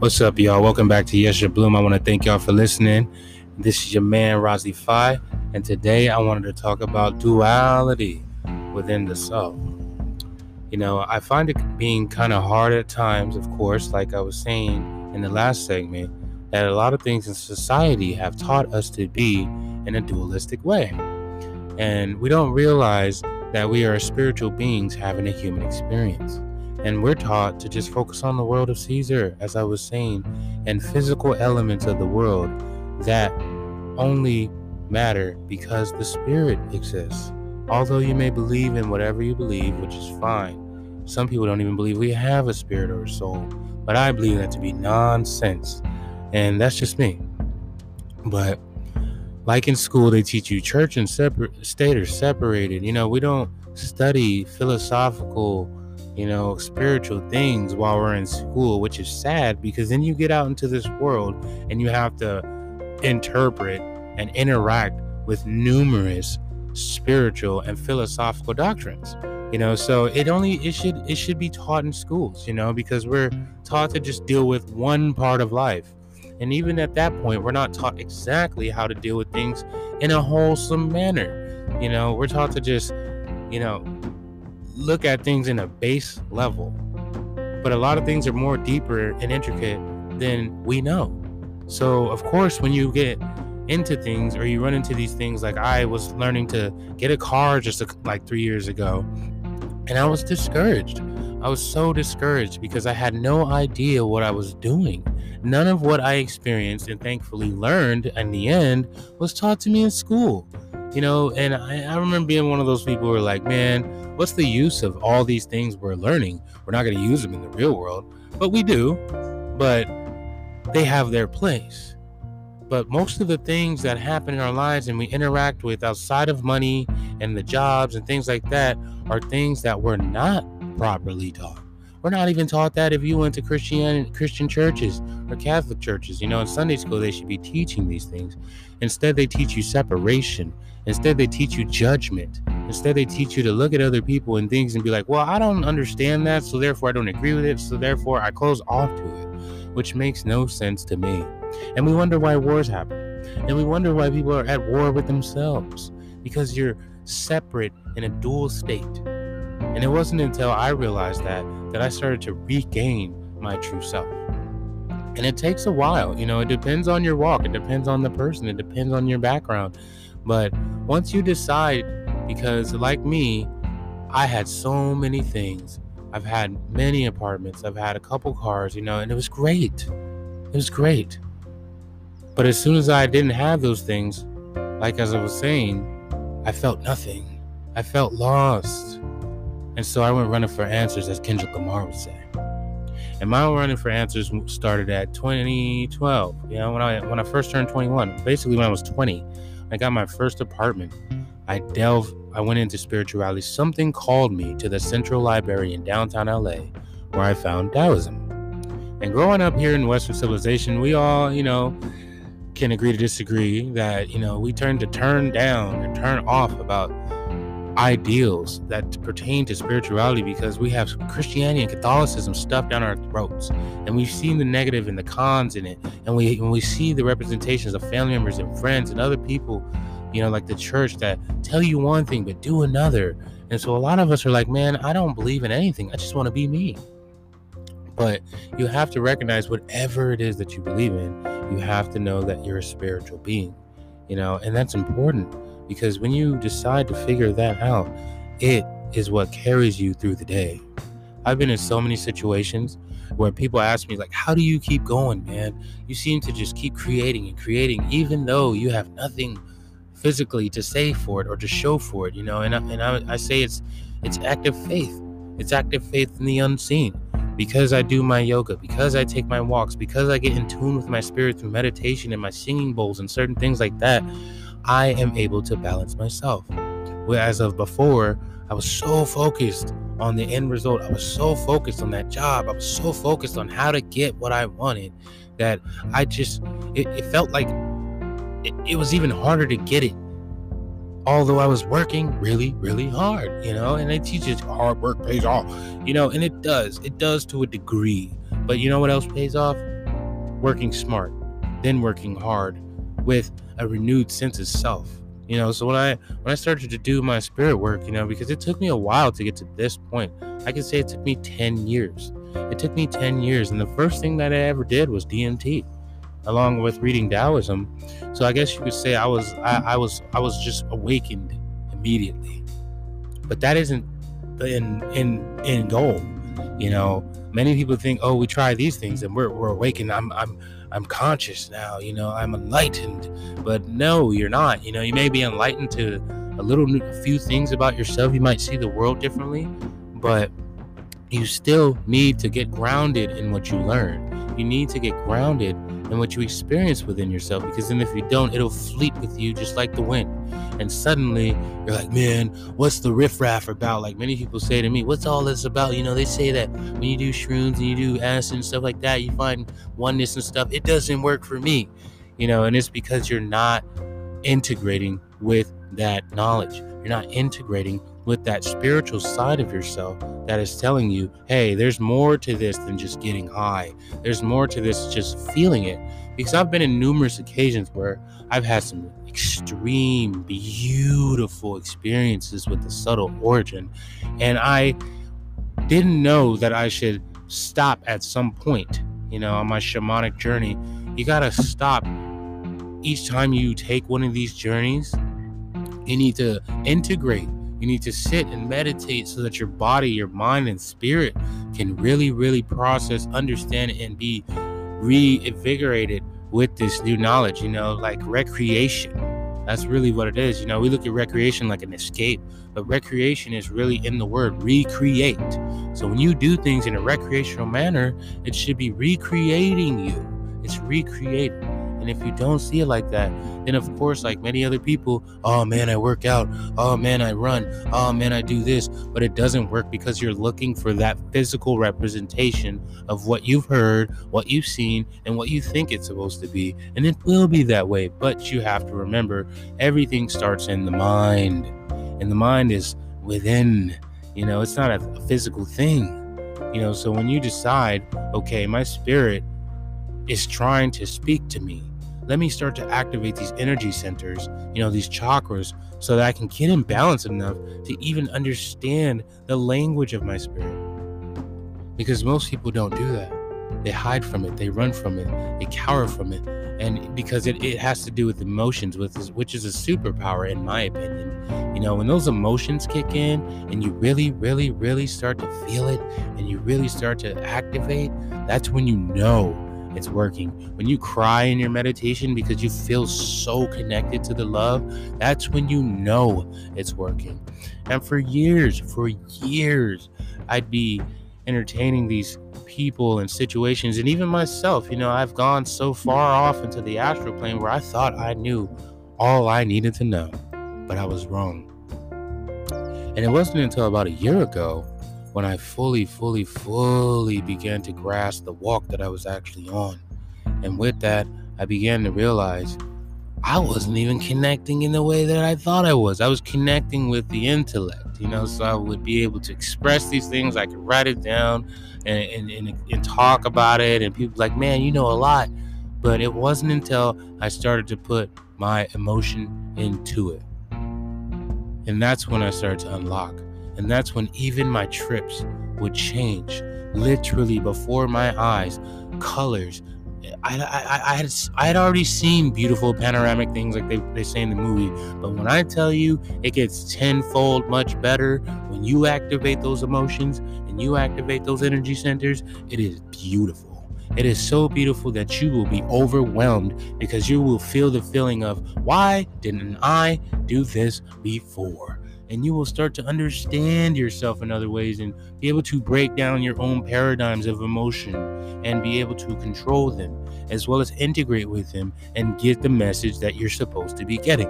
What's up, y'all? Welcome back to Yes Your Bloom. I want to thank y'all for listening. This is your man, Razi Fi, and today I wanted to talk about duality within the soul. You know, I find it being kind of hard at times, of course, like I was saying in the last segment, that a lot of things in society have taught us to be in a dualistic way. And we don't realize that we are spiritual beings having a human experience. And we're taught to just focus on the world of Caesar, as I was saying, and physical elements of the world that only matter because the spirit exists. Although you may believe in whatever you believe, which is fine, some people don't even believe we have a spirit or a soul, but I believe that to be nonsense. And that's just me. But like in school, they teach you church and state are separated. You know, we don't study philosophical you know, spiritual things while we're in school, which is sad because then you get out into this world and you have to interpret and interact with numerous spiritual and philosophical doctrines you know? So it only it should it should be taught in schools you know because we're taught to just deal with one part of life. And even at that point we're not taught exactly how to deal with things in a wholesome manner you know? We're taught to just you know look at things in a base level. But a lot of things are more deeper and intricate than we know. So, of course, when you get into things or you run into these things, like I was learning to get a car just like three years ago, and I was discouraged. I was so discouraged because I had no idea what I was doing. None of what I experienced and thankfully learned in the end was taught to me in school. You know, and I, I remember being one of those people who were like, man, what's the use of all these things we're learning? We're not going to use them in the real world, but we do. But they have their place. But most of the things that happen in our lives and we interact with outside of money and the jobs and things like that are things that we're not properly taught. We're not even taught that if you went to Christian Christian churches or Catholic churches. You know, in Sunday school they should be teaching these things. Instead, they teach you separation. Instead, they teach you judgment. Instead, they teach you to look at other people and things and be like, well, I don't understand that, so therefore I don't agree with it, so therefore I close off to it, which makes no sense to me. And we wonder why wars happen. And we wonder why people are at war with themselves because you're separate in a dual state. And it wasn't until I realized that that I started to regain my true self. And it takes a while, you know, it depends on your walk, it depends on the person, it depends on your background. But once you decide, because like me, I had so many things. I've had many apartments, I've had a couple cars, you know, and it was great. It was great. But as soon as I didn't have those things, like as I was saying, I felt nothing. I felt lost. And so I went running for answers, as Kendrick Lamar would say. And my running for answers started at 2012. You know, when I when I first turned 21, basically when I was 20, I got my first apartment. I delved. I went into spirituality. Something called me to the Central Library in downtown LA, where I found Taoism. And growing up here in Western civilization, we all, you know, can agree to disagree that you know we tend to turn down and turn off about ideals that pertain to spirituality because we have Christianity and Catholicism stuffed down our throats, and we've seen the negative and the cons in it, and we when we see the representations of family members and friends and other people, you know, like the church that tell you one thing but do another, and so a lot of us are like, man, I don't believe in anything. I just want to be me. But you have to recognize whatever it is that you believe in, you have to know that you're a spiritual being, you know, and that's important because when you decide to figure that out, it is what carries you through the day. I've been in so many situations where people ask me, like, how do you keep going, man? You seem to just keep creating and creating, even though you have nothing physically to say for it or to show for it, you know? And I, and I, I say it's it's active faith. It's active faith in the unseen. Because I do my yoga, because I take my walks, because I get in tune with my spirit through meditation and my singing bowls and certain things like that, I am able to balance myself. Whereas of before, I was so focused on the end result. I was so focused on that job. I was so focused on how to get what I wanted that I just, it, it felt like it, it was even harder to get it. Although I was working really, really hard, you know, and they teach us hard work pays off, you know, and it does. It does to a degree. But you know what else pays off? working smart, then working hard with a renewed sense of self. You know, so when I when I started to do my spirit work, you know, because it took me a while to get to this point. I can say it took me 10 years. It took me 10 years and the first thing that I ever did was DMT along with reading Taoism. So I guess you could say I was I, I was I was just awakened immediately. But that isn't the in in in goal. You know, many people think, oh, we try these things and we're we're awakened. I'm I'm I'm conscious now, you know, I'm enlightened. But no, you're not. You know, you may be enlightened to a little a few things about yourself. You might see the world differently, but you still need to get grounded in what you learn. You need to get grounded in what you experience within yourself because then if you don't, it'll fleet with you just like the wind. And suddenly you're like, man, what's the riffraff about? Like many people say to me, what's all this about? You know, they say that when you do shrooms and you do acid and stuff like that, you find oneness and stuff. It doesn't work for me, you know, and it's because you're not integrating with that knowledge. You're not integrating with that spiritual side of yourself that is telling you, hey, there's more to this than just getting high. There's more to this just feeling it. Because I've been in numerous occasions where I've had some extreme, beautiful experiences with the subtle origin. And I didn't know that I should stop at some point, you know, on my shamanic journey. You got to stop each time you take one of these journeys. You need to integrate you need to sit and meditate so that your body, your mind, and spirit can really, really process, understand, and be reinvigorated with this new knowledge. You know, like recreation. That's really what it is. You know, we look at recreation like an escape, but recreation is really in the word recreate. So when you do things in a recreational manner, it should be recreating you. It's recreating. And if you don't see it like that, then of course, like many other people, oh man, I work out. Oh man, I run. Oh man, I do this. But it doesn't work because you're looking for that physical representation of what you've heard, what you've seen, and what you think it's supposed to be. And it will be that way. But you have to remember everything starts in the mind. And the mind is within. You know, it's not a, physical thing. You know, so when you decide, okay, my spirit is trying to speak to me. Let me start to activate these energy centers, you know, these chakras, so that I can get in balance enough to even understand the language of my spirit. Because most people don't do that. They hide from it, they run from it, they cower from it. And because it, it has to do with emotions, with which is a superpower, in my opinion. You know, when those emotions kick in and you really, really, really start to feel it and you really start to activate, that's when you know it's working. When you cry in your meditation because you feel so connected to the love, that's when you know it's working. And for years, for years, I'd be entertaining these people and situations, and even myself. You know, I've gone so far off into the astral plane where I thought I knew all I needed to know, but I was wrong. And it wasn't until about a year ago when I fully, fully, fully began to grasp the walk that I was actually on. And with that, I began to realize I wasn't even connecting in the way that I thought I was. I was connecting with the intellect, you know, so I would be able to express these things. I could write it down and, and, and, and talk about it. And people like, man, you know a lot. But it wasn't until I started to put my emotion into it. And that's when I started to unlock. And that's when even my trips would change literally before my eyes, colors. I, I, I, had, I had already seen beautiful panoramic things like they, they say in the movie, but when I tell you it gets tenfold much better when you activate those emotions and you activate those energy centers, it is beautiful. It is so beautiful that you will be overwhelmed because you will feel the feeling of, why didn't I do this before? And you will start to understand yourself in other ways and be able to break down your own paradigms of emotion and be able to control them as well as integrate with them and get the message that you're supposed to be getting.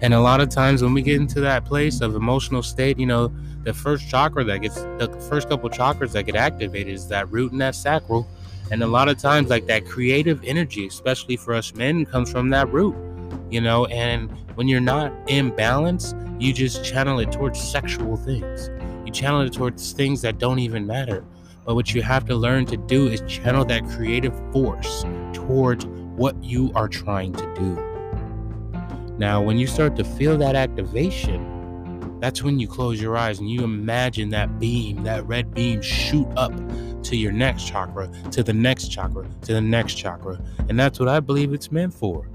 And a lot of times when we get into that place of emotional state, you know, the first chakra that gets the first couple chakras that get activated is that root and that sacral. And a lot of times, like that creative energy, especially for us men, comes from that root, you know. And when you're not in balance, you just channel it towards sexual things. You channel it towards things that don't even matter. But what you have to learn to do is channel that creative force towards what you are trying to do. Now, when you start to feel that activation, that's when you close your eyes and you imagine that beam, that red beam, shoot up to your next chakra, to the next chakra, to the next chakra. And that's what I believe it's meant for.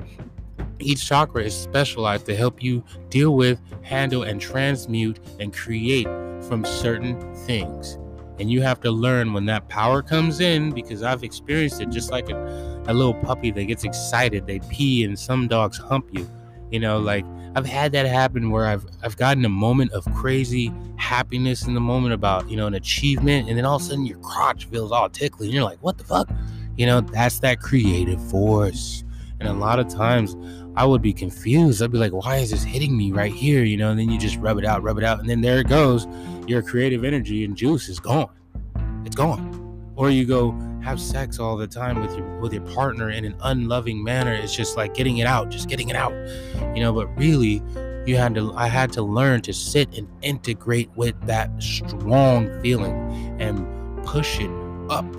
Each chakra is specialized to help you deal with, handle, and transmute and create from certain things. And you have to learn when that power comes in because I've experienced it just like a, a little puppy that gets excited, they pee, and some dogs hump you. You know, like I've had that happen where I've I've gotten a moment of crazy happiness in the moment about, you know, an achievement, and then all of a sudden your crotch feels all tickly, and you're like, what the fuck? You know, that's that creative force. And a lot of times I would be confused. I'd be like, why is this hitting me right here? You know, and then you just rub it out, rub it out, and then there it goes. Your creative energy and juice is gone. It's gone. Or you go have sex all the time with your with your partner in an unloving manner. It's just like getting it out, just getting it out. You know, but really you had to I had to learn to sit and integrate with that strong feeling and push it upwards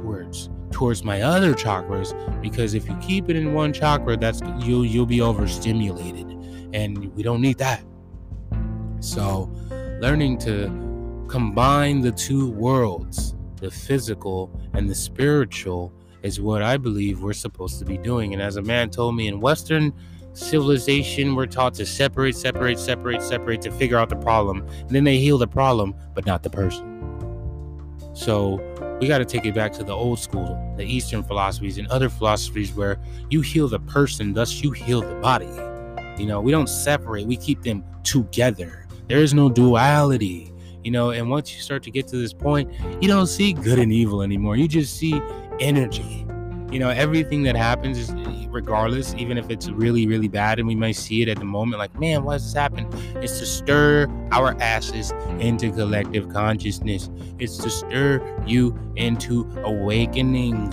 towards my other chakras because if you keep it in one chakra that's you'll you'll be overstimulated and we don't need that. So learning to combine the two worlds the physical and the spiritual is what i believe we're supposed to be doing. And as a man told me in western civilization we're taught to separate separate separate separate to figure out the problem. And then they heal the problem but not the person so we got to take it back to the old school, the Eastern philosophies and other philosophies where you heal the person, thus you heal the body. You know, we don't separate, we keep them together. There is no duality, you know, and once you start to get to this point, you don't see good and evil anymore. You just see energy. You know, everything that happens is regardless, even if it's really, really bad and we might see it at the moment, like, man, why does this happen? It's to stir our asses into collective consciousness. It's to stir you into awakening.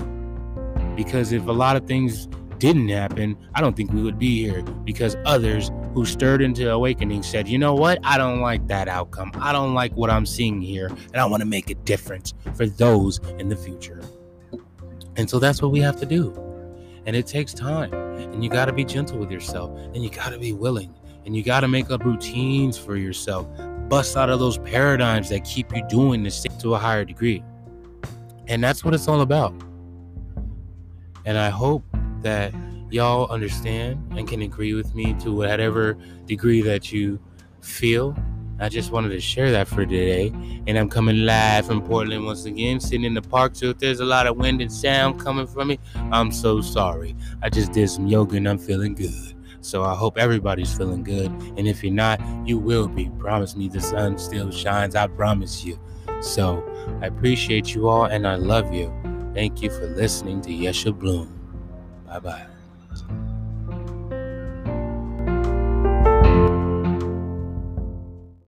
Because if a lot of things didn't happen, I don't think we would be here because others who stirred into awakening said, you know what? I don't like that outcome. I don't like what I'm seeing here, and I want to make a difference for those in the future. And so that's what we have to do. And it takes time. And you got to be gentle with yourself. And you got to be willing. And you got to make up routines for yourself. Bust out of those paradigms that keep you doing this to a higher degree. And that's what it's all about. And I hope that y'all understand and can agree with me to whatever degree that you feel I just wanted to share that for today. And I'm coming live from Portland once again, sitting in the park. So if there's a lot of wind and sound coming from me, I'm so sorry. I just did some yoga and I'm feeling good. So I hope everybody's feeling good. And if you're not, you will be. Promise me the sun still shines. I promise you. So I appreciate you all and I love you. Thank you for listening to Yesha Bloom. Bye bye.